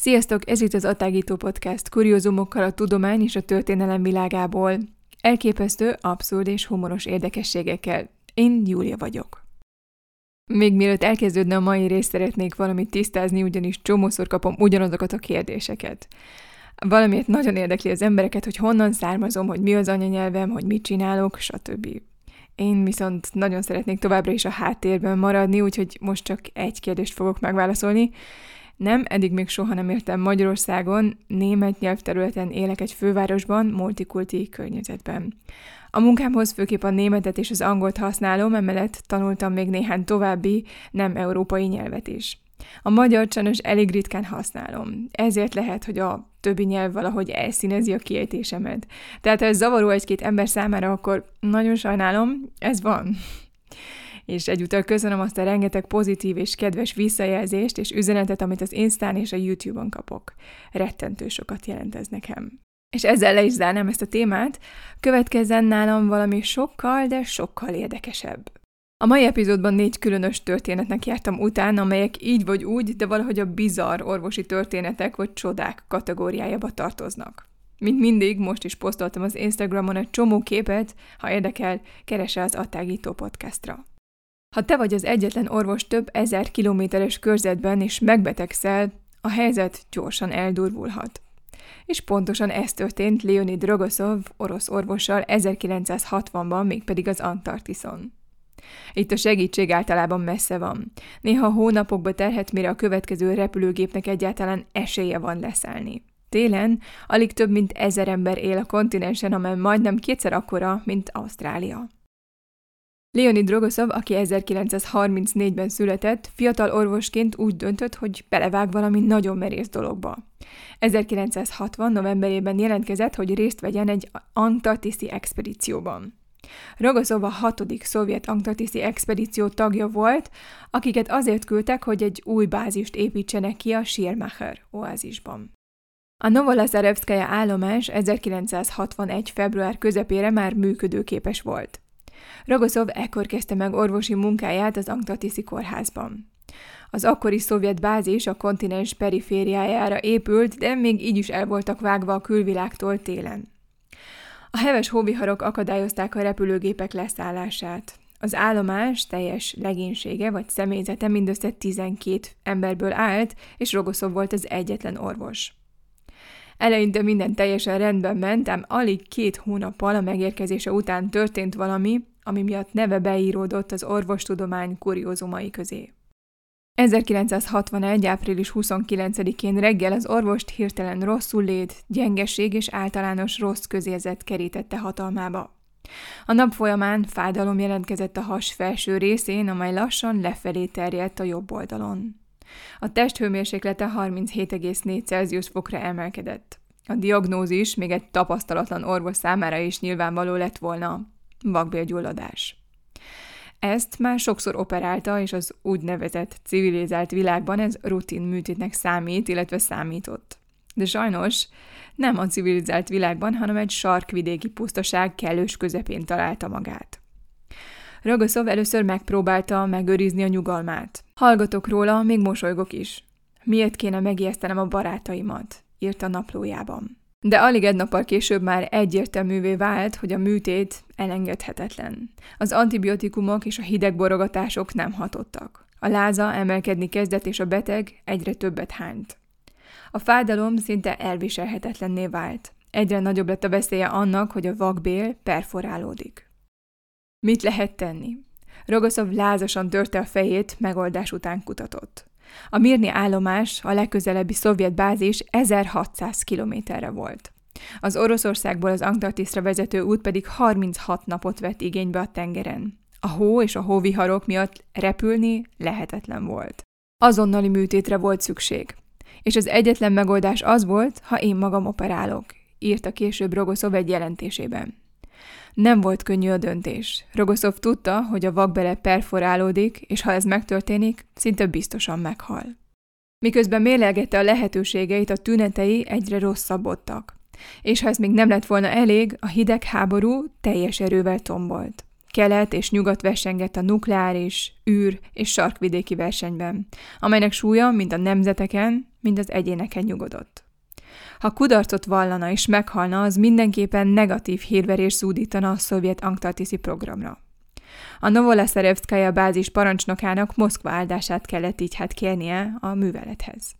Sziasztok, ez itt az Atágító Podcast, kuriózumokkal a tudomány és a történelem világából. Elképesztő, abszurd és humoros érdekességekkel. Én Júlia vagyok. Még mielőtt elkezdődne a mai rész, szeretnék valamit tisztázni, ugyanis csomószor kapom ugyanazokat a kérdéseket. Valamiért nagyon érdekli az embereket, hogy honnan származom, hogy mi az anyanyelvem, hogy mit csinálok, stb. Én viszont nagyon szeretnék továbbra is a háttérben maradni, úgyhogy most csak egy kérdést fogok megválaszolni, nem, eddig még soha nem értem Magyarországon, német nyelvterületen élek egy fővárosban, multikulti környezetben. A munkámhoz főképp a németet és az angolt használom, emellett tanultam még néhány további, nem európai nyelvet is. A magyar csanos elég ritkán használom, ezért lehet, hogy a többi nyelv valahogy elszínezi a kiejtésemet. Tehát ha ez zavaró egy-két ember számára, akkor nagyon sajnálom, ez van és egyúttal köszönöm azt a rengeteg pozitív és kedves visszajelzést és üzenetet, amit az Instán és a YouTube-on kapok. Rettentő sokat jelent ez nekem. És ezzel le is zárnám ezt a témát, következzen nálam valami sokkal, de sokkal érdekesebb. A mai epizódban négy különös történetnek jártam utána, amelyek így vagy úgy, de valahogy a bizarr orvosi történetek vagy csodák kategóriájába tartoznak. Mint mindig, most is posztoltam az Instagramon egy csomó képet, ha érdekel, keresse az Attágító podcastra. Ha te vagy az egyetlen orvos több ezer kilométeres körzetben és megbetegszel, a helyzet gyorsan eldurvulhat. És pontosan ez történt Leonid Rogoszov orosz orvossal 1960-ban, mégpedig az Antarktiszon. Itt a segítség általában messze van. Néha hónapokba terhet, mire a következő repülőgépnek egyáltalán esélye van leszállni. Télen alig több mint ezer ember él a kontinensen, amely majdnem kétszer akkora, mint Ausztrália. Leonid Drogoszov, aki 1934-ben született, fiatal orvosként úgy döntött, hogy belevág valami nagyon merész dologba. 1960. novemberében jelentkezett, hogy részt vegyen egy antarktiszi expedícióban. Rogoszov a hatodik szovjet antarktiszi expedíció tagja volt, akiket azért küldtek, hogy egy új bázist építsenek ki a Schirmacher oázisban. A Novolazarevskaya állomás 1961. február közepére már működőképes volt. Rogoszov ekkor kezdte meg orvosi munkáját az Antarktiszi kórházban. Az akkori szovjet bázis a kontinens perifériájára épült, de még így is el voltak vágva a külvilágtól télen. A heves hóviharok akadályozták a repülőgépek leszállását. Az állomás teljes legénysége vagy személyzete mindössze 12 emberből állt, és Rogoszov volt az egyetlen orvos. Eleinte minden teljesen rendben ment, ám alig két hónappal a megérkezése után történt valami, ami miatt neve beíródott az orvostudomány kuriózumai közé. 1961. április 29-én reggel az orvost hirtelen rosszul lét, gyengeség és általános rossz közérzet kerítette hatalmába. A nap folyamán fájdalom jelentkezett a has felső részén, amely lassan lefelé terjedt a jobb oldalon. A testhőmérséklete 37,4 Celsius fokra emelkedett. A diagnózis még egy tapasztalatlan orvos számára is nyilvánvaló lett volna vakbélgyulladás. Ezt már sokszor operálta, és az úgynevezett civilizált világban ez rutin műtétnek számít, illetve számított. De sajnos nem a civilizált világban, hanem egy sarkvidéki pusztaság kellős közepén találta magát. Rogoszov először megpróbálta megőrizni a nyugalmát. Hallgatok róla, még mosolygok is. Miért kéne megijesztenem a barátaimat? írta naplójában. De alig egy nappal később már egyértelművé vált, hogy a műtét elengedhetetlen. Az antibiotikumok és a hidegborogatások nem hatottak. A láza emelkedni kezdett, és a beteg egyre többet hányt. A fájdalom szinte elviselhetetlenné vált. Egyre nagyobb lett a veszélye annak, hogy a vakbél perforálódik. Mit lehet tenni? Rogoszov lázasan törte a fejét, megoldás után kutatott. A Mirni állomás, a legközelebbi szovjet bázis 1600 kilométerre volt. Az Oroszországból az Antarktiszra vezető út pedig 36 napot vett igénybe a tengeren. A hó és a hóviharok miatt repülni lehetetlen volt. Azonnali műtétre volt szükség. És az egyetlen megoldás az volt, ha én magam operálok, írta később Rogoszov egy jelentésében. Nem volt könnyű a döntés. Rogoszov tudta, hogy a vakbele perforálódik, és ha ez megtörténik, szinte biztosan meghal. Miközben mérlegette a lehetőségeit, a tünetei egyre rosszabbodtak. És ha ez még nem lett volna elég, a hidegháború teljes erővel tombolt. Kelet és nyugat versengett a nukleáris, űr és sarkvidéki versenyben, amelynek súlya mind a nemzeteken, mind az egyéneken nyugodott. Ha kudarcot vallana és meghalna, az mindenképpen negatív hírverés zúdítana a szovjet Antarktiszi programra. A Novolaszerevszkaja bázis parancsnokának Moszkva áldását kellett így hát kérnie a művelethez.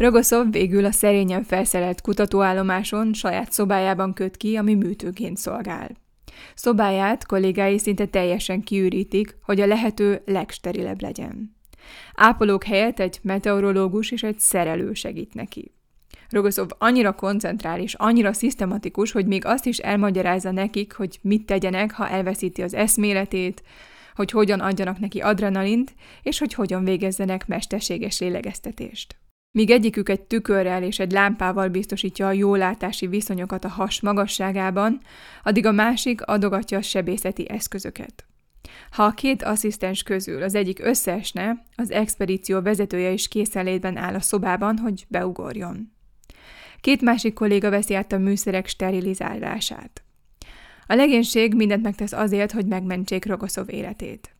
Rogoszov végül a szerényen felszerelt kutatóállomáson saját szobájában köt ki, ami műtőként szolgál. Szobáját kollégái szinte teljesen kiürítik, hogy a lehető legsterilebb legyen. Ápolók helyett egy meteorológus és egy szerelő segít neki. Rogoszov annyira koncentrál és annyira szisztematikus, hogy még azt is elmagyarázza nekik, hogy mit tegyenek, ha elveszíti az eszméletét, hogy hogyan adjanak neki adrenalint, és hogy hogyan végezzenek mesterséges lélegeztetést. Míg egyikük egy tükörrel és egy lámpával biztosítja a jólátási viszonyokat a has magasságában, addig a másik adogatja a sebészeti eszközöket. Ha a két asszisztens közül az egyik összeesne, az expedíció vezetője is készenlétben áll a szobában, hogy beugorjon. Két másik kolléga veszi át a műszerek sterilizálását. A legénység mindent megtesz azért, hogy megmentsék Rogoszov életét.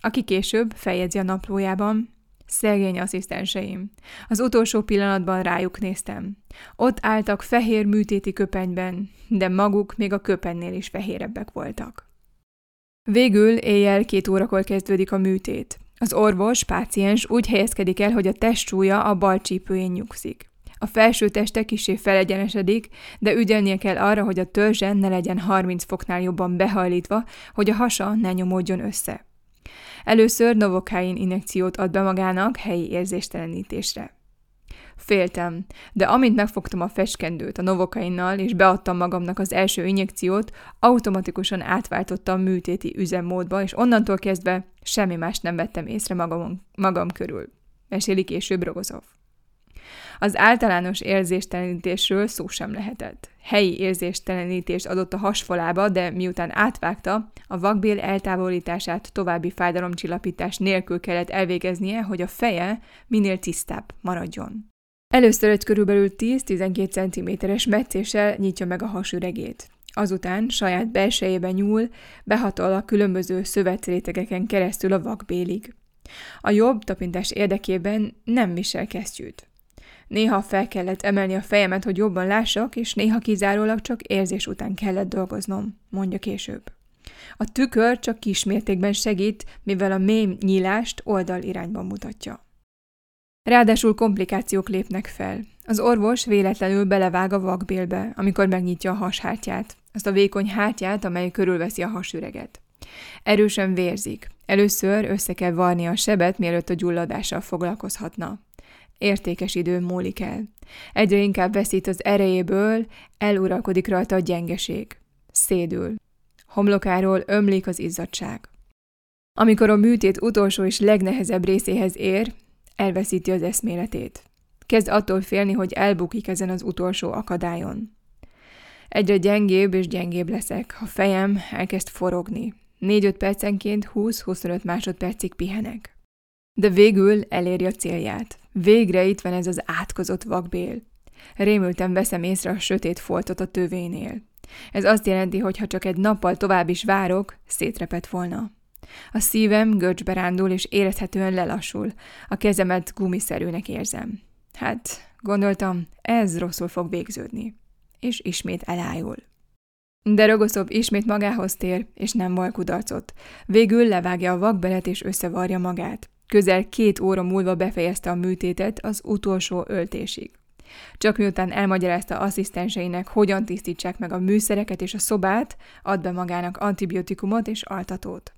Aki később feljegyzi a naplójában, Szegény asszisztenseim. Az utolsó pillanatban rájuk néztem. Ott álltak fehér műtéti köpenyben, de maguk még a köpennél is fehérebbek voltak. Végül éjjel két órakor kezdődik a műtét. Az orvos, páciens úgy helyezkedik el, hogy a testsúlya a bal csípőjén nyugszik. A felső teste kisé felegyenesedik, de ügyelnie kell arra, hogy a törzsen ne legyen 30 foknál jobban behajlítva, hogy a hasa ne nyomódjon össze. Először novokáin injekciót ad be magának helyi érzéstelenítésre. Féltem, de amint megfogtam a feskendőt a novokainnal, és beadtam magamnak az első injekciót, automatikusan átváltottam műtéti üzemmódba, és onnantól kezdve semmi más nem vettem észre magam, magam körül. Meséli később Rogozov. Az általános érzéstelenítésről szó sem lehetett. Helyi érzéstelenítést adott a hasfolába, de miután átvágta, a vakbél eltávolítását további fájdalomcsillapítás nélkül kellett elvégeznie, hogy a feje minél tisztább maradjon. Először egy körülbelül 10-12 cm-es meccéssel nyitja meg a hasüregét. Azután saját belsejében nyúl, behatol a különböző szövetrétegeken keresztül a vakbélig. A jobb tapintás érdekében nem visel kesztyűt. Néha fel kellett emelni a fejemet, hogy jobban lássak, és néha kizárólag csak érzés után kellett dolgoznom, mondja később. A tükör csak kismértékben segít, mivel a mély nyílást oldal irányban mutatja. Ráadásul komplikációk lépnek fel. Az orvos véletlenül belevág a vakbélbe, amikor megnyitja a hashártyát, azt a vékony hátját, amely körülveszi a hasüreget. Erősen vérzik. Először össze kell varni a sebet, mielőtt a gyulladással foglalkozhatna értékes idő múlik el. Egyre inkább veszít az erejéből, eluralkodik rajta a gyengeség. Szédül. Homlokáról ömlik az izzadság. Amikor a műtét utolsó és legnehezebb részéhez ér, elveszíti az eszméletét. Kezd attól félni, hogy elbukik ezen az utolsó akadályon. Egyre gyengébb és gyengébb leszek, a fejem elkezd forogni. Négy-öt percenként 20-25 másodpercig pihenek. De végül eléri a célját. Végre itt van ez az átkozott vakbél. Rémülten veszem észre a sötét foltot a tövénél. Ez azt jelenti, hogy ha csak egy nappal tovább is várok, szétrepet volna. A szívem görcsbe rándul, és érezhetően lelassul. A kezemet gumiszerűnek érzem. Hát, gondoltam, ez rosszul fog végződni. És ismét elájul. De Rogoszov ismét magához tér, és nem val kudarcot. Végül levágja a vakbelet, és összevarja magát. Közel két óra múlva befejezte a műtétet az utolsó öltésig. Csak miután elmagyarázta asszisztenseinek, hogyan tisztítsák meg a műszereket és a szobát, ad be magának antibiotikumot és altatót.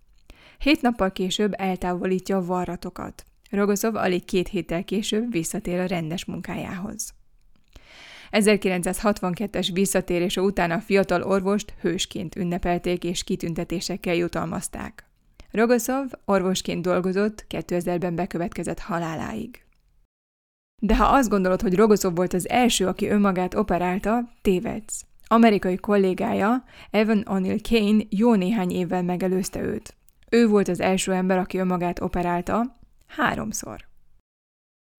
Hét nappal később eltávolítja a varratokat. Rogozov alig két héttel később visszatér a rendes munkájához. 1962-es visszatérése után a fiatal orvost hősként ünnepelték és kitüntetésekkel jutalmazták. Rogozov orvosként dolgozott 2000-ben bekövetkezett haláláig. De ha azt gondolod, hogy Rogozov volt az első, aki önmagát operálta, tévedsz. Amerikai kollégája, Evan O'Neill Kane jó néhány évvel megelőzte őt. Ő volt az első ember, aki önmagát operálta, háromszor.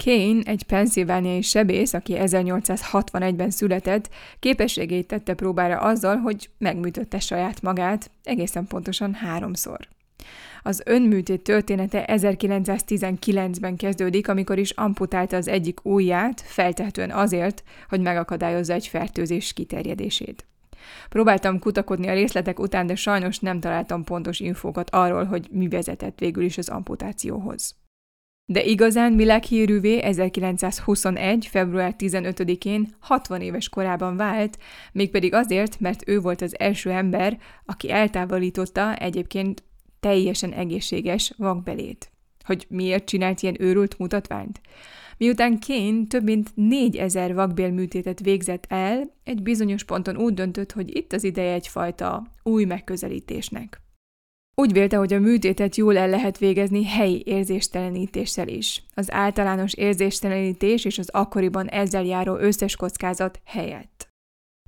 Kane, egy penszilvániai sebész, aki 1861-ben született, képességét tette próbára azzal, hogy megműtötte saját magát, egészen pontosan háromszor. Az önműtét története 1919-ben kezdődik, amikor is amputálta az egyik ujját, feltehetően azért, hogy megakadályozza egy fertőzés kiterjedését. Próbáltam kutakodni a részletek után, de sajnos nem találtam pontos infókat arról, hogy mi vezetett végül is az amputációhoz. De igazán világhírűvé 1921. február 15-én 60 éves korában vált, mégpedig azért, mert ő volt az első ember, aki eltávolította egyébként teljesen egészséges vakbelét. Hogy miért csinált ilyen őrült mutatványt? Miután Kane több mint 4000 vakbélműtétet végzett el, egy bizonyos ponton úgy döntött, hogy itt az ideje egyfajta új megközelítésnek. Úgy vélte, hogy a műtétet jól el lehet végezni helyi érzéstelenítéssel is. Az általános érzéstelenítés és az akkoriban ezzel járó összes kockázat helyett.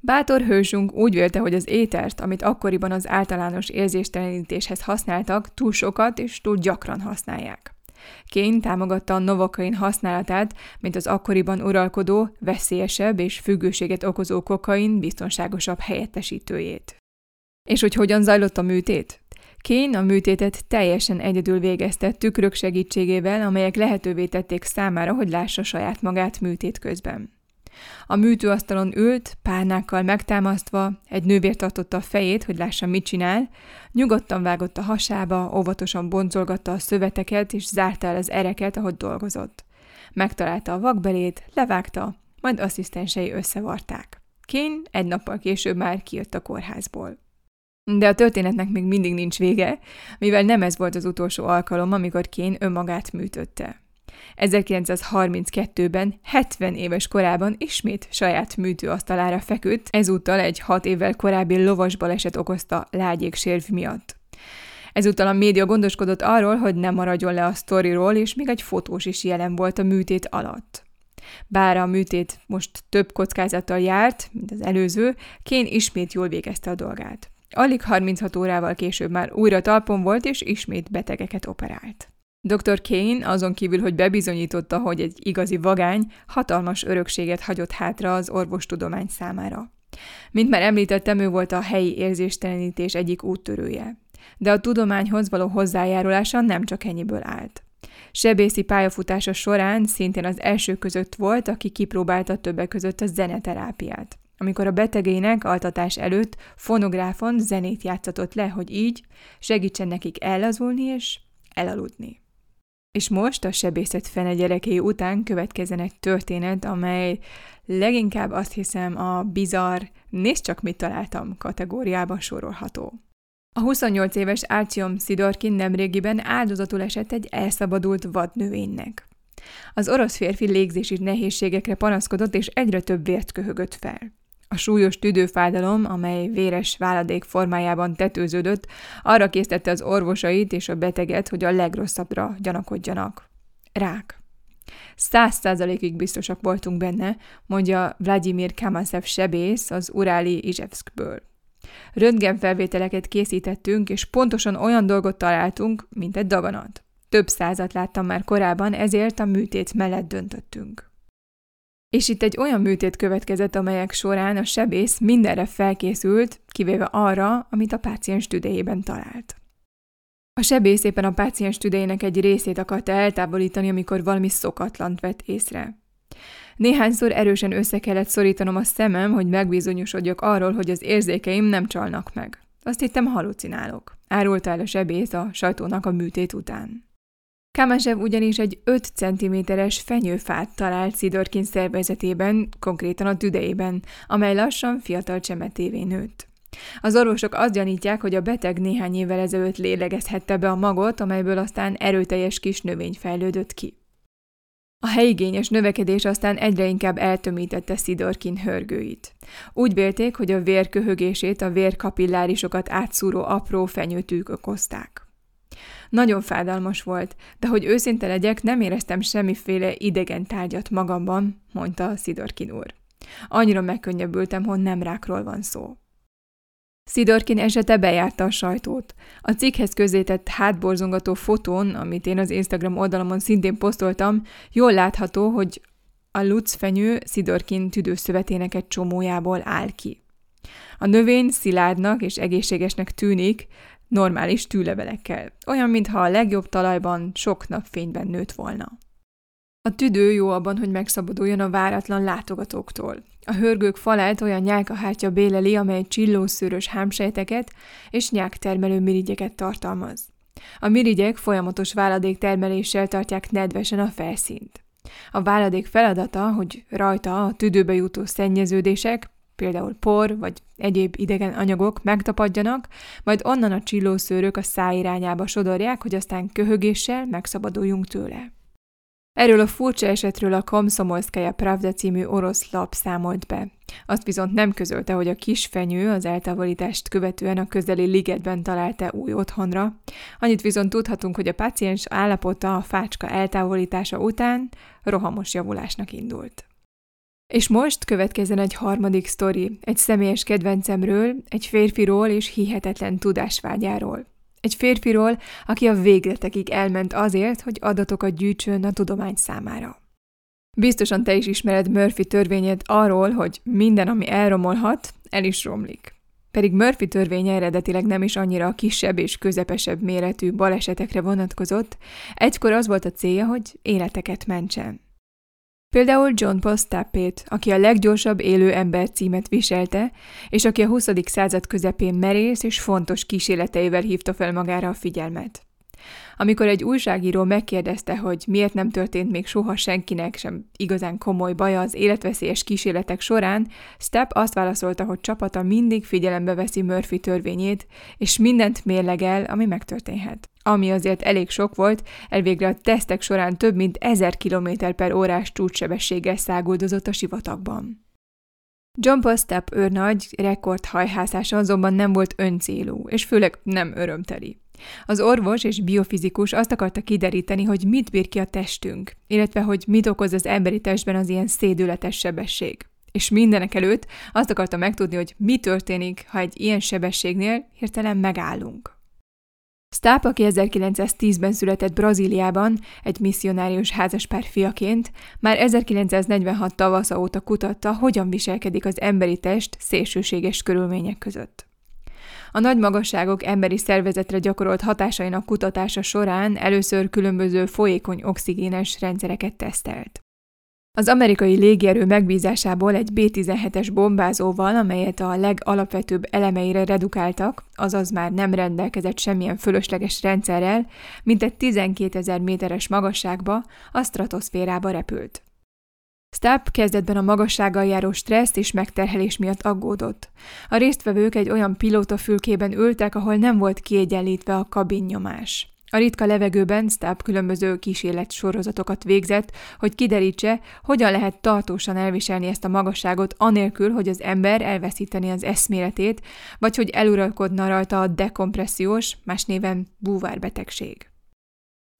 Bátor hősünk úgy vélte, hogy az étert, amit akkoriban az általános érzéstelenítéshez használtak, túl sokat és túl gyakran használják. Kén támogatta a novokain használatát, mint az akkoriban uralkodó, veszélyesebb és függőséget okozó kokain biztonságosabb helyettesítőjét. És hogy hogyan zajlott a műtét? Kén a műtétet teljesen egyedül végezte tükrök segítségével, amelyek lehetővé tették számára, hogy lássa saját magát műtét közben. A műtőasztalon ült, párnákkal megtámasztva, egy nővér tartotta a fejét, hogy lássa, mit csinál, nyugodtan vágott a hasába, óvatosan boncolgatta a szöveteket, és zárta el az ereket, ahogy dolgozott. Megtalálta a vakbelét, levágta, majd asszisztensei összevarták. Kén egy nappal később már kijött a kórházból. De a történetnek még mindig nincs vége, mivel nem ez volt az utolsó alkalom, amikor Kén önmagát műtötte. 1932-ben, 70 éves korában ismét saját műtőasztalára feküdt, ezúttal egy hat évvel korábbi lovas baleset okozta lágyéksérv miatt. Ezúttal a média gondoskodott arról, hogy nem maradjon le a sztoriról, és még egy fotós is jelen volt a műtét alatt. Bár a műtét most több kockázattal járt, mint az előző, Kén ismét jól végezte a dolgát. Alig 36 órával később már újra talpon volt, és ismét betegeket operált. Dr. Kane azon kívül, hogy bebizonyította, hogy egy igazi vagány, hatalmas örökséget hagyott hátra az orvostudomány számára. Mint már említettem, ő volt a helyi érzéstelenítés egyik úttörője. De a tudományhoz való hozzájárulása nem csak ennyiből állt. Sebészi pályafutása során szintén az első között volt, aki kipróbálta többek között a zeneterápiát. Amikor a betegének altatás előtt fonográfon zenét játszatott le, hogy így segítsen nekik ellazulni és elaludni. És most a sebészet fene gyerekei után következzen egy történet, amely leginkább azt hiszem a bizarr, nézd csak mit találtam kategóriába sorolható. A 28 éves Artyom Szidorkin nemrégiben áldozatul esett egy elszabadult vadnövénynek. Az orosz férfi légzési nehézségekre panaszkodott, és egyre több vért köhögött fel. A súlyos tüdőfájdalom, amely véres váladék formájában tetőződött, arra késztette az orvosait és a beteget, hogy a legrosszabbra gyanakodjanak. Rák. Száz százalékig biztosak voltunk benne, mondja Vladimir Kamaszev sebész az Uráli Izsevskből. Röntgenfelvételeket készítettünk, és pontosan olyan dolgot találtunk, mint egy daganat. Több százat láttam már korábban, ezért a műtét mellett döntöttünk. És itt egy olyan műtét következett, amelyek során a sebész mindenre felkészült, kivéve arra, amit a páciens tüdejében talált. A sebész éppen a páciens tüdejének egy részét akarta eltávolítani, amikor valami szokatlant vett észre. Néhányszor erősen össze kellett szorítanom a szemem, hogy megbizonyosodjak arról, hogy az érzékeim nem csalnak meg. Azt hittem halucinálok, árulta el a sebész a sajtónak a műtét után. Kamasev ugyanis egy 5 cm-es fenyőfát talált Szidorkin szervezetében, konkrétan a tüdejében, amely lassan fiatal csemetévé nőtt. Az orvosok azt gyanítják, hogy a beteg néhány évvel ezelőtt lélegezhette be a magot, amelyből aztán erőteljes kis növény fejlődött ki. A helyigényes növekedés aztán egyre inkább eltömítette Szidorkin hörgőit. Úgy vélték, hogy a vér köhögését a vérkapillárisokat átszúró apró fenyőtűk okozták. Nagyon fájdalmas volt, de hogy őszinte legyek, nem éreztem semmiféle idegen tárgyat magamban, mondta Szidorkin úr. Annyira megkönnyebbültem, hogy nem rákról van szó. Szidorkin esete bejárta a sajtót. A cikkhez közzétett hátborzongató fotón, amit én az Instagram oldalamon szintén posztoltam, jól látható, hogy a lucfenyő Szidorkin tüdőszövetének egy csomójából áll ki. A növény szilárdnak és egészségesnek tűnik, normális tűlevelekkel, olyan, mintha a legjobb talajban sok napfényben nőtt volna. A tüdő jó abban, hogy megszabaduljon a váratlan látogatóktól. A hörgők falát olyan nyálkahártya béleli, amely csillószőrös hámsejteket és nyáktermelő mirigyeket tartalmaz. A mirigyek folyamatos váladék termeléssel tartják nedvesen a felszínt. A váladék feladata, hogy rajta a tüdőbe jutó szennyeződések, például por vagy egyéb idegen anyagok megtapadjanak, majd onnan a csillószőrök a száj irányába sodorják, hogy aztán köhögéssel megszabaduljunk tőle. Erről a furcsa esetről a Komszomolszkaja Pravda című orosz lap számolt be. Azt viszont nem közölte, hogy a kis fenyő az eltávolítást követően a közeli ligetben találta új otthonra. Annyit viszont tudhatunk, hogy a paciens állapota a fácska eltávolítása után rohamos javulásnak indult. És most következzen egy harmadik sztori, egy személyes kedvencemről, egy férfiról és hihetetlen tudásvágyáról. Egy férfiról, aki a végletekig elment azért, hogy adatokat gyűjtsön a tudomány számára. Biztosan te is ismered Murphy törvényét arról, hogy minden, ami elromolhat, el is romlik. Pedig Murphy törvénye eredetileg nem is annyira a kisebb és közepesebb méretű balesetekre vonatkozott, egykor az volt a célja, hogy életeket mentsen. Például John Postapét, aki a leggyorsabb élő ember címet viselte, és aki a 20. század közepén merész és fontos kísérleteivel hívta fel magára a figyelmet. Amikor egy újságíró megkérdezte, hogy miért nem történt még soha senkinek sem igazán komoly baja az életveszélyes kísérletek során, Step azt válaszolta, hogy csapata mindig figyelembe veszi Murphy törvényét, és mindent mérlegel, ami megtörténhet. Ami azért elég sok volt, elvégre a tesztek során több mint 1000 km per órás csúcssebességgel száguldozott a sivatagban. John Postap őrnagy rekordhajhászása azonban nem volt öncélú, és főleg nem örömteli. Az orvos és biofizikus azt akarta kideríteni, hogy mit bír ki a testünk, illetve hogy mit okoz az emberi testben az ilyen szédületes sebesség. És mindenek előtt azt akarta megtudni, hogy mi történik, ha egy ilyen sebességnél hirtelen megállunk. Stapp, aki 1910-ben született Brazíliában, egy misszionárius házaspár fiaként, már 1946 tavasza óta kutatta, hogyan viselkedik az emberi test szélsőséges körülmények között. A nagy magasságok emberi szervezetre gyakorolt hatásainak kutatása során először különböző folyékony oxigénes rendszereket tesztelt. Az amerikai légierő megbízásából egy B-17-es bombázóval, amelyet a legalapvetőbb elemeire redukáltak, azaz már nem rendelkezett semmilyen fölösleges rendszerrel, mintegy 12 ezer méteres magasságba, a stratoszférába repült. Stapp kezdetben a magassággal járó stressz és megterhelés miatt aggódott. A résztvevők egy olyan pilótafülkében ültek, ahol nem volt kiegyenlítve a kabinnyomás. A ritka levegőben Stapp különböző kísérlet sorozatokat végzett, hogy kiderítse, hogyan lehet tartósan elviselni ezt a magasságot, anélkül, hogy az ember elveszíteni az eszméletét, vagy hogy eluralkodna rajta a dekompressziós, más néven búvárbetegség.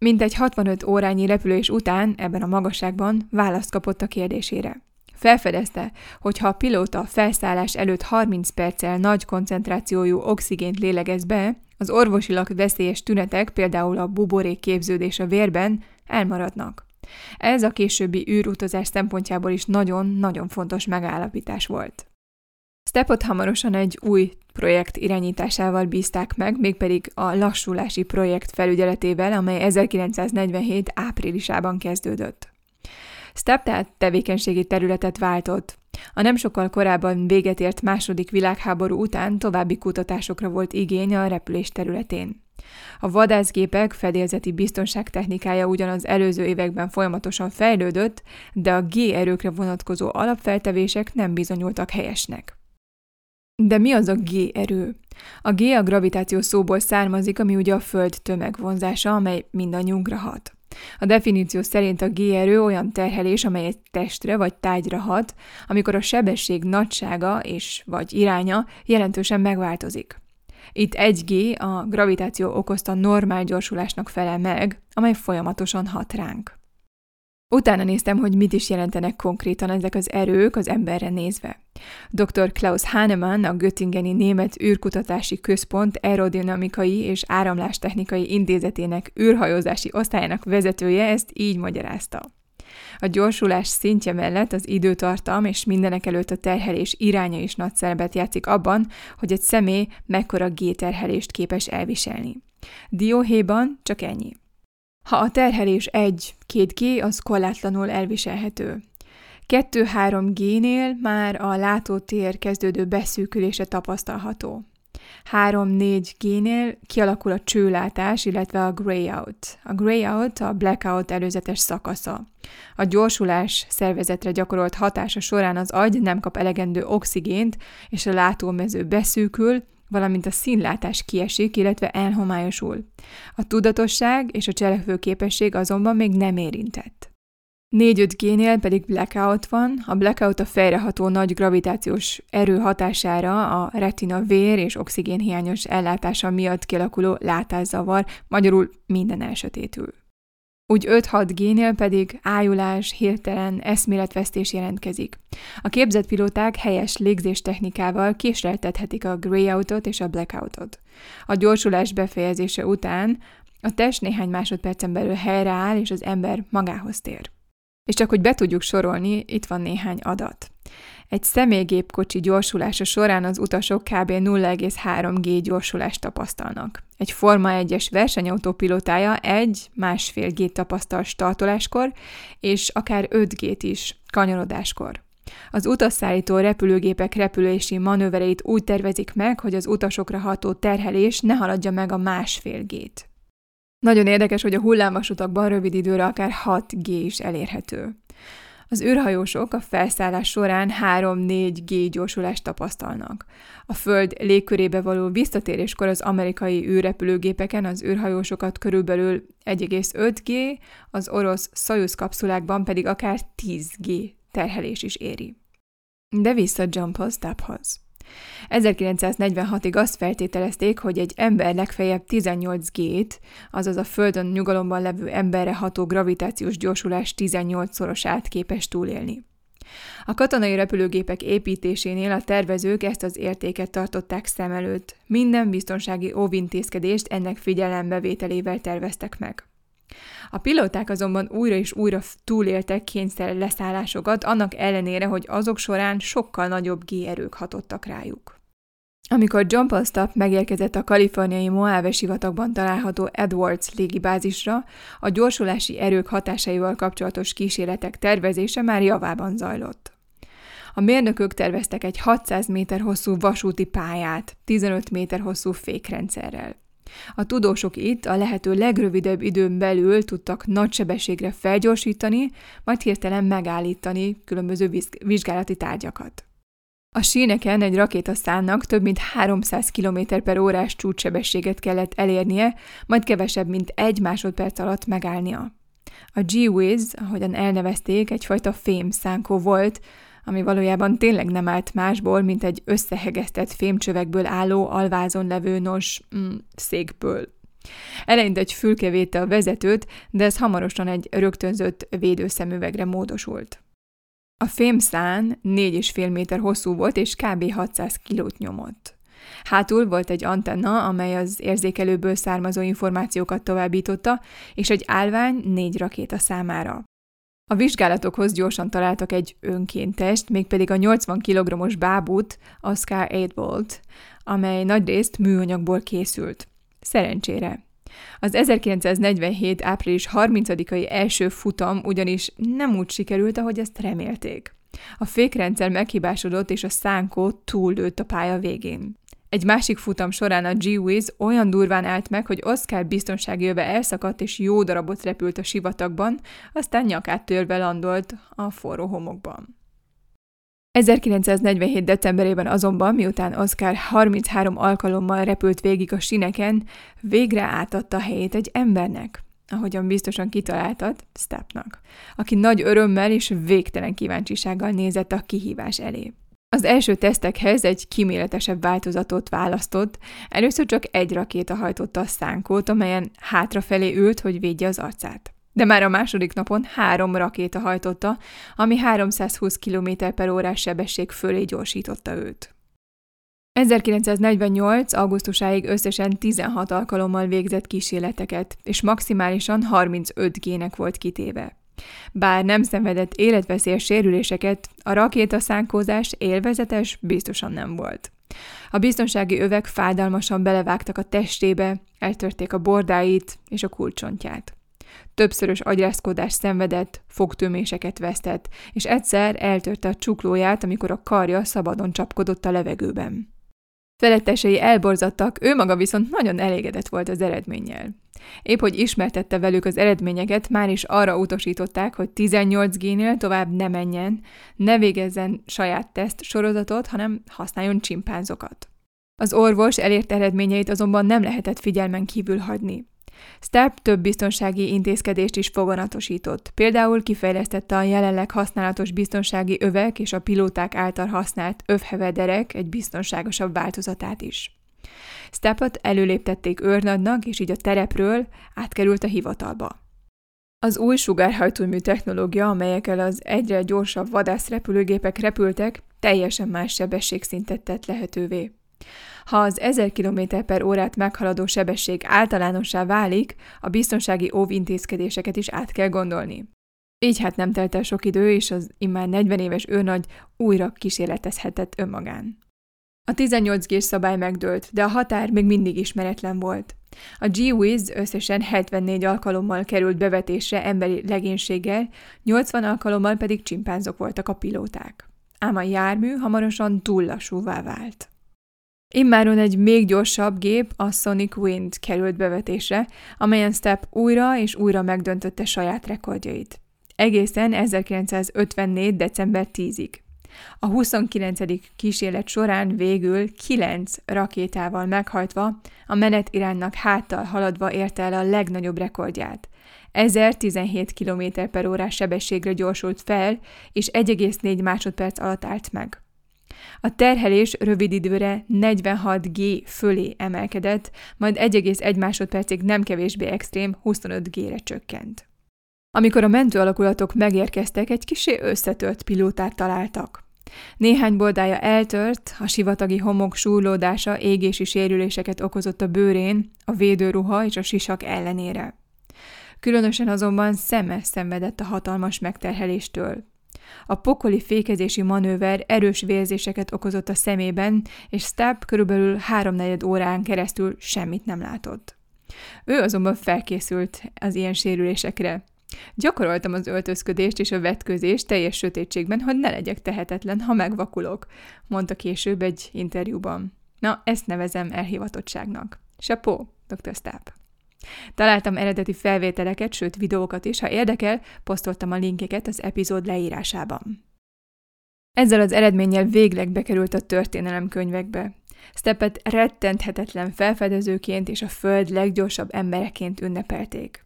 Mintegy 65 órányi repülés után ebben a magasságban választ kapott a kérdésére. Felfedezte, hogy ha a pilóta felszállás előtt 30 perccel nagy koncentrációjú oxigént lélegez be, az orvosilag veszélyes tünetek, például a buborék képződés a vérben elmaradnak. Ez a későbbi űrutazás szempontjából is nagyon-nagyon fontos megállapítás volt. Stepot hamarosan egy új projekt irányításával bízták meg, mégpedig a lassulási projekt felügyeletével, amely 1947 áprilisában kezdődött. Step tehát tevékenységi területet váltott. A nem sokkal korábban véget ért második világháború után további kutatásokra volt igény a repülés területén. A vadászgépek fedélzeti biztonságtechnikája ugyan az előző években folyamatosan fejlődött, de a G erőkre vonatkozó alapfeltevések nem bizonyultak helyesnek. De mi az a G-erő? A G a gravitáció szóból származik, ami ugye a Föld tömegvonzása, amely mindannyiunkra hat. A definíció szerint a G-erő olyan terhelés, amely egy testre vagy tárgyra hat, amikor a sebesség nagysága és vagy iránya jelentősen megváltozik. Itt 1G a gravitáció okozta normál gyorsulásnak felel meg, amely folyamatosan hat ránk. Utána néztem, hogy mit is jelentenek konkrétan ezek az erők az emberre nézve. Dr. Klaus Hahnemann, a Göttingeni Német űrkutatási központ aerodinamikai és áramlástechnikai intézetének űrhajózási osztályának vezetője ezt így magyarázta. A gyorsulás szintje mellett az időtartam és mindenek előtt a terhelés iránya is nagy szerepet játszik abban, hogy egy személy mekkora G-terhelést képes elviselni. Dióhéjban csak ennyi. Ha a terhelés 1-2 G, az korlátlanul elviselhető. 2-3 G-nél már a látótér kezdődő beszűkülése tapasztalható. 3-4 G-nél kialakul a csőlátás, illetve a grey out. A grey out a blackout előzetes szakasza. A gyorsulás szervezetre gyakorolt hatása során az agy nem kap elegendő oxigént, és a látómező beszűkül, valamint a színlátás kiesik, illetve elhomályosul. A tudatosság és a cselekvőképesség azonban még nem érintett. 4-5G-nél pedig blackout van. A blackout a fejreható nagy gravitációs erő hatására a retina vér és oxigénhiányos ellátása miatt kialakuló látászavar, magyarul minden elsötétül. Úgy 5-6 génél pedig ájulás, hirtelen eszméletvesztés jelentkezik. A képzett pilóták helyes légzéstechnikával késleltethetik a greyoutot és a blackoutot. A gyorsulás befejezése után a test néhány másodpercen belül helyreáll, és az ember magához tér. És csak hogy be tudjuk sorolni, itt van néhány adat. Egy személygépkocsi gyorsulása során az utasok kb. 0,3 G gyorsulást tapasztalnak. Egy Forma 1-es versenyautó pilotája egy másfél G tapasztal startoláskor, és akár 5 G-t is kanyarodáskor. Az utasszállító repülőgépek repülési manővereit úgy tervezik meg, hogy az utasokra ható terhelés ne haladja meg a másfél G-t. Nagyon érdekes, hogy a hullámvasutakban rövid időre akár 6 G is elérhető. Az űrhajósok a felszállás során 3-4 G gyorsulást tapasztalnak. A Föld légkörébe való visszatéréskor az amerikai űrrepülőgépeken az űrhajósokat körülbelül 1,5 G, az orosz Soyuz kapszulákban pedig akár 10 G terhelés is éri. De vissza Jumphoz, Taphoz. 1946-ig azt feltételezték, hogy egy ember legfeljebb 18 G-t, azaz a Földön nyugalomban levő emberre ható gravitációs gyorsulás 18-szorosát képes túlélni. A katonai repülőgépek építésénél a tervezők ezt az értéket tartották szem előtt. Minden biztonsági óvintézkedést ennek figyelembevételével terveztek meg. A pilóták azonban újra és újra túléltek kényszer leszállásokat, annak ellenére, hogy azok során sokkal nagyobb G-erők hatottak rájuk. Amikor John Postap megérkezett a kaliforniai Moave sivatagban található Edwards légibázisra, a gyorsulási erők hatásaival kapcsolatos kísérletek tervezése már javában zajlott. A mérnökök terveztek egy 600 méter hosszú vasúti pályát, 15 méter hosszú fékrendszerrel. A tudósok itt a lehető legrövidebb időn belül tudtak nagy sebességre felgyorsítani, majd hirtelen megállítani különböző vizsgálati tárgyakat. A síneken egy rakétaszánnak több mint 300 km per órás csúcssebességet kellett elérnie, majd kevesebb, mint egy másodperc alatt megállnia. A G-Wiz, ahogyan elnevezték, egyfajta fémszánkó volt, ami valójában tényleg nem állt másból, mint egy összehegesztett fémcsövekből álló alvázon levő nos mm, székből. Eleinte egy fülke védte a vezetőt, de ez hamarosan egy rögtönzött védőszemüvegre módosult. A fémszán 4,5 méter hosszú volt, és kb. 600 kilót nyomott. Hátul volt egy antenna, amely az érzékelőből származó információkat továbbította, és egy állvány négy rakéta számára. A vizsgálatokhoz gyorsan találtak egy önkéntest, mégpedig a 80 kg-os bábút, Oscar 8 volt, amely nagyrészt műanyagból készült. Szerencsére. Az 1947. április 30-ai első futam ugyanis nem úgy sikerült, ahogy ezt remélték. A fékrendszer meghibásodott, és a szánkó túllőtt a pálya végén. Egy másik futam során a G-Wiz olyan durván állt meg, hogy Oscar biztonsági jöve elszakadt és jó darabot repült a sivatagban, aztán nyakát törve landolt a forró homokban. 1947. decemberében azonban, miután Oscar 33 alkalommal repült végig a sineken, végre átadta helyét egy embernek, ahogyan biztosan kitaláltad, Stepnak, aki nagy örömmel és végtelen kíváncsisággal nézett a kihívás elé. Az első tesztekhez egy kiméletesebb változatot választott, először csak egy rakéta hajtotta a szánkót, amelyen hátrafelé ült, hogy védje az arcát. De már a második napon három rakéta hajtotta, ami 320 km per órás sebesség fölé gyorsította őt. 1948. augusztusáig összesen 16 alkalommal végzett kísérleteket, és maximálisan 35 gének volt kitéve. Bár nem szenvedett életveszélyes sérüléseket, a rakétaszánkózás élvezetes biztosan nem volt. A biztonsági övek fájdalmasan belevágtak a testébe, eltörték a bordáit és a kulcsontját. Többszörös agyrázkodást szenvedett, fogtöméseket vesztett, és egyszer eltörte a csuklóját, amikor a karja szabadon csapkodott a levegőben. Felettesei elborzadtak, ő maga viszont nagyon elégedett volt az eredménnyel. Épp hogy ismertette velük az eredményeket, már is arra utasították, hogy 18 génél tovább ne menjen, ne végezzen saját teszt sorozatot, hanem használjon csimpánzokat. Az orvos elért eredményeit azonban nem lehetett figyelmen kívül hagyni. Step több biztonsági intézkedést is foganatosított. Például kifejlesztette a jelenleg használatos biztonsági övek és a pilóták által használt övhevederek egy biztonságosabb változatát is. Stepot előléptették őrnadnak, és így a terepről átkerült a hivatalba. Az új sugárhajtómű technológia, amelyekkel az egyre gyorsabb vadászrepülőgépek repültek, teljesen más sebességszintet tett lehetővé. Ha az 1000 km per órát meghaladó sebesség általánossá válik, a biztonsági óvintézkedéseket is át kell gondolni. Így hát nem telt el sok idő, és az immár 40 éves őrnagy újra kísérletezhetett önmagán. A 18 g szabály megdőlt, de a határ még mindig ismeretlen volt. A G-Wiz összesen 74 alkalommal került bevetésre emberi legénységgel, 80 alkalommal pedig csimpánzok voltak a pilóták. Ám a jármű hamarosan túl lassúvá vált. Immáron egy még gyorsabb gép, a Sonic Wind került bevetésre, amelyen Step újra és újra megdöntötte saját rekordjait. Egészen 1954. december 10-ig. A 29. kísérlet során végül 9 rakétával meghajtva, a menet iránynak háttal haladva érte el a legnagyobb rekordját. 1017 km per órás sebességre gyorsult fel, és 1,4 másodperc alatt állt meg. A terhelés rövid időre 46 G fölé emelkedett, majd 1,1 másodpercig nem kevésbé extrém 25 G-re csökkent. Amikor a mentő alakulatok megérkeztek, egy kisé összetört pilótát találtak. Néhány boldája eltört, a sivatagi homok súrlódása égési sérüléseket okozott a bőrén, a védőruha és a sisak ellenére. Különösen azonban szeme szenvedett a hatalmas megterheléstől. A pokoli fékezési manőver erős vérzéseket okozott a szemében, és Stab körülbelül háromnegyed órán keresztül semmit nem látott. Ő azonban felkészült az ilyen sérülésekre. Gyakoroltam az öltözködést és a vetközést teljes sötétségben, hogy ne legyek tehetetlen, ha megvakulok, mondta később egy interjúban. Na, ezt nevezem elhivatottságnak. Sapó, dr. Stapp. Találtam eredeti felvételeket, sőt videókat is, ha érdekel, posztoltam a linkeket az epizód leírásában. Ezzel az eredménnyel végleg bekerült a történelem könyvekbe. Steppet rettenthetetlen felfedezőként és a föld leggyorsabb embereként ünnepelték.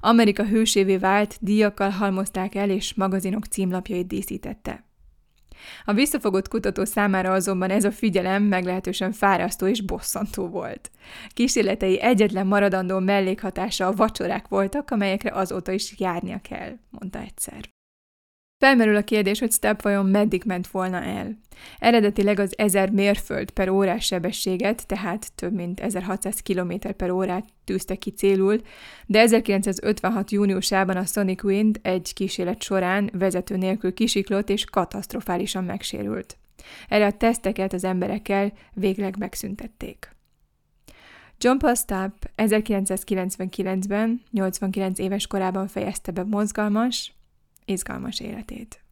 Amerika hősévé vált, díjakkal halmozták el, és magazinok címlapjait díszítette. A visszafogott kutató számára azonban ez a figyelem meglehetősen fárasztó és bosszantó volt. Kísérletei egyetlen maradandó mellékhatása a vacsorák voltak, amelyekre azóta is járnia kell, mondta egyszer. Felmerül a kérdés, hogy Step vajon meddig ment volna el. Eredetileg az 1000 mérföld per órás sebességet, tehát több mint 1600 km per órát tűzte ki célul, de 1956. júniusában a Sonic Wind egy kísérlet során vezető nélkül kisiklott és katasztrofálisan megsérült. Erre a teszteket az emberekkel végleg megszüntették. John Paul Stapp 1999-ben, 89 éves korában fejezte be mozgalmas, izgalmas életét.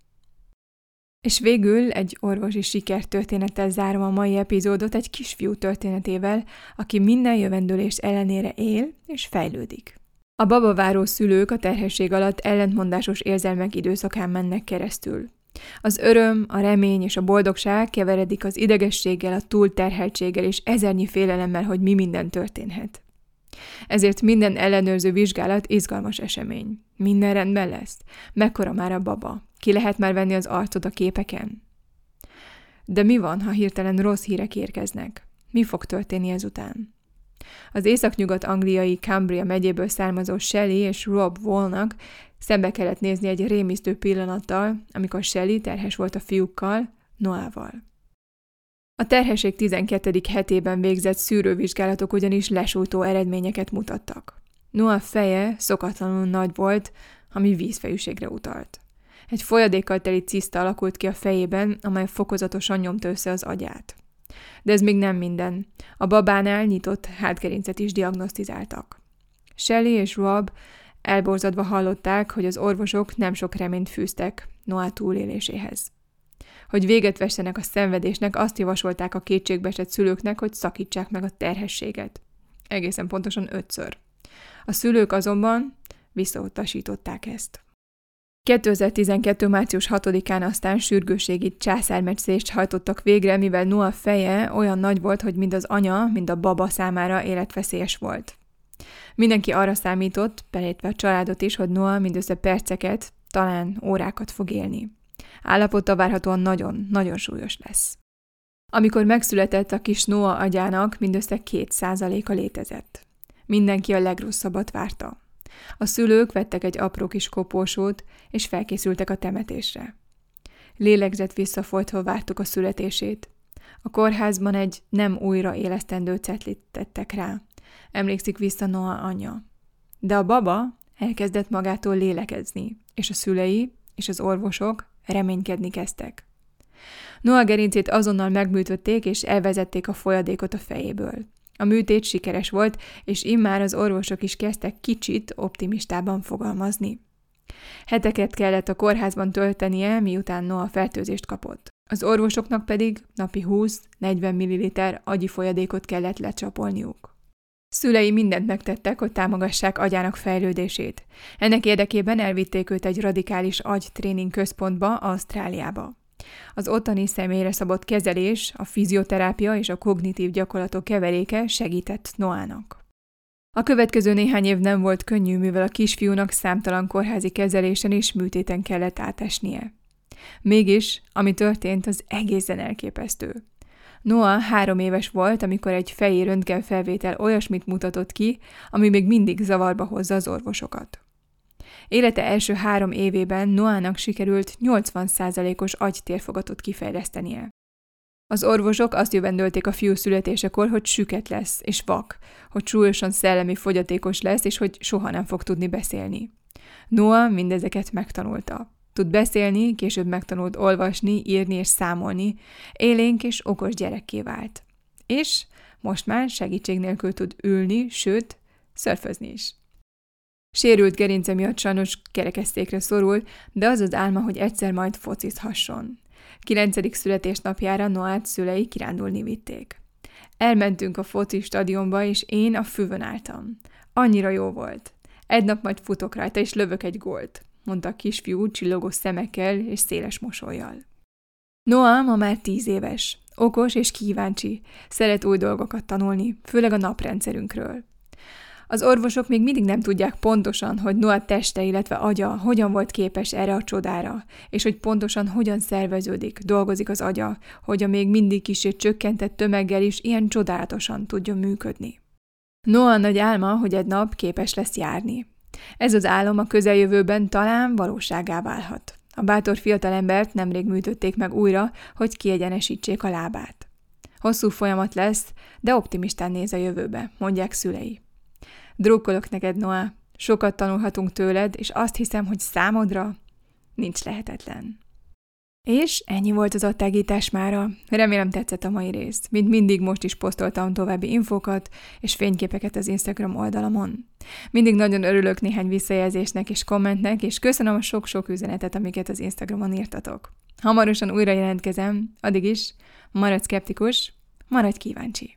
És végül egy orvosi sikertörténettel zárom a mai epizódot egy kisfiú történetével, aki minden jövendőlés ellenére él és fejlődik. A babaváró szülők a terhesség alatt ellentmondásos érzelmek időszakán mennek keresztül. Az öröm, a remény és a boldogság keveredik az idegességgel, a túlterheltséggel és ezernyi félelemmel, hogy mi minden történhet. Ezért minden ellenőrző vizsgálat izgalmas esemény. Minden rendben lesz. Mekkora már a baba? Ki lehet már venni az arcod a képeken? De mi van, ha hirtelen rossz hírek érkeznek? Mi fog történni ezután? Az északnyugat-angliai Cambria megyéből származó Shelley és Rob Wallnak szembe kellett nézni egy rémisztő pillanattal, amikor Shelley terhes volt a fiúkkal, Noával. A terhesség 12. hetében végzett szűrővizsgálatok ugyanis lesújtó eredményeket mutattak. Noah feje szokatlanul nagy volt, ami vízfejűségre utalt. Egy folyadékkal teli ciszta alakult ki a fejében, amely fokozatosan nyomta össze az agyát. De ez még nem minden. A babánál nyitott hátgerincet is diagnosztizáltak. Shelley és Rob elborzadva hallották, hogy az orvosok nem sok reményt fűztek Noah túléléséhez. Hogy véget vessenek a szenvedésnek, azt javasolták a kétségbeesett szülőknek, hogy szakítsák meg a terhességet. Egészen pontosan ötször. A szülők azonban visszautasították ezt. 2012. március 6-án aztán sürgőségi császármetszést hajtottak végre, mivel Noah feje olyan nagy volt, hogy mind az anya, mind a baba számára életveszélyes volt. Mindenki arra számított, belétve a családot is, hogy Noah mindössze perceket, talán órákat fog élni. Állapota várhatóan nagyon, nagyon súlyos lesz. Amikor megszületett a kis Noah agyának, mindössze két százaléka létezett. Mindenki a legrosszabbat várta. A szülők vettek egy apró kis kopósót, és felkészültek a temetésre. Lélegzett visszafolytva vártuk a születését. A kórházban egy nem újra élesztendő cetlit tettek rá. Emlékszik vissza Noah anyja. De a baba elkezdett magától lélekezni, és a szülei és az orvosok reménykedni kezdtek. Noah gerincét azonnal megműtötték, és elvezették a folyadékot a fejéből. A műtét sikeres volt, és immár az orvosok is kezdtek kicsit optimistában fogalmazni. Heteket kellett a kórházban töltenie, miután Noah fertőzést kapott. Az orvosoknak pedig napi 20-40 ml agyi folyadékot kellett lecsapolniuk. Szülei mindent megtettek, hogy támogassák agyának fejlődését. Ennek érdekében elvitték őt egy radikális agytréning központba, Ausztráliába. Az ottani személyre szabott kezelés, a fizioterápia és a kognitív gyakorlatok keveréke segített Noának. A következő néhány év nem volt könnyű, mivel a kisfiúnak számtalan kórházi kezelésen és műtéten kellett átesnie. Mégis, ami történt, az egészen elképesztő. Noah három éves volt, amikor egy fejé röntgenfelvétel olyasmit mutatott ki, ami még mindig zavarba hozza az orvosokat. Élete első három évében Noának sikerült 80%-os agytérfogatot kifejlesztenie. Az orvosok azt jövendölték a fiú születésekor, hogy süket lesz, és vak, hogy súlyosan szellemi fogyatékos lesz, és hogy soha nem fog tudni beszélni. Noah mindezeket megtanulta. Tud beszélni, később megtanult olvasni, írni és számolni, élénk és okos gyerekké vált. És most már segítség nélkül tud ülni, sőt, szörfözni is. Sérült gerince miatt sajnos kerekesztékre szorul, de az az álma, hogy egyszer majd focizhasson. Kilencedik születésnapjára Noát szülei kirándulni vitték. Elmentünk a foci stadionba, és én a füvön álltam. Annyira jó volt. Egy nap majd futok rajta, és lövök egy gólt, mondta a kisfiú csillogó szemekkel és széles mosolyjal. Noah ma már tíz éves. Okos és kíváncsi. Szeret új dolgokat tanulni, főleg a naprendszerünkről. Az orvosok még mindig nem tudják pontosan, hogy Noah teste, illetve agya hogyan volt képes erre a csodára, és hogy pontosan hogyan szerveződik, dolgozik az agya, hogy a még mindig kicsit csökkentett tömeggel is ilyen csodálatosan tudjon működni. Noah nagy álma, hogy egy nap képes lesz járni. Ez az álom a közeljövőben talán valóságá válhat. A bátor fiatalembert nemrég műtötték meg újra, hogy kiegyenesítsék a lábát. Hosszú folyamat lesz, de optimistán néz a jövőbe, mondják szülei. Drukkolok neked, Noah. Sokat tanulhatunk tőled, és azt hiszem, hogy számodra nincs lehetetlen. És ennyi volt az attágítás mára. Remélem tetszett a mai rész. Mint mindig most is posztoltam további infokat és fényképeket az Instagram oldalamon. Mindig nagyon örülök néhány visszajelzésnek és kommentnek, és köszönöm a sok-sok üzenetet, amiket az Instagramon írtatok. Hamarosan újra jelentkezem, addig is maradj szkeptikus, maradj kíváncsi.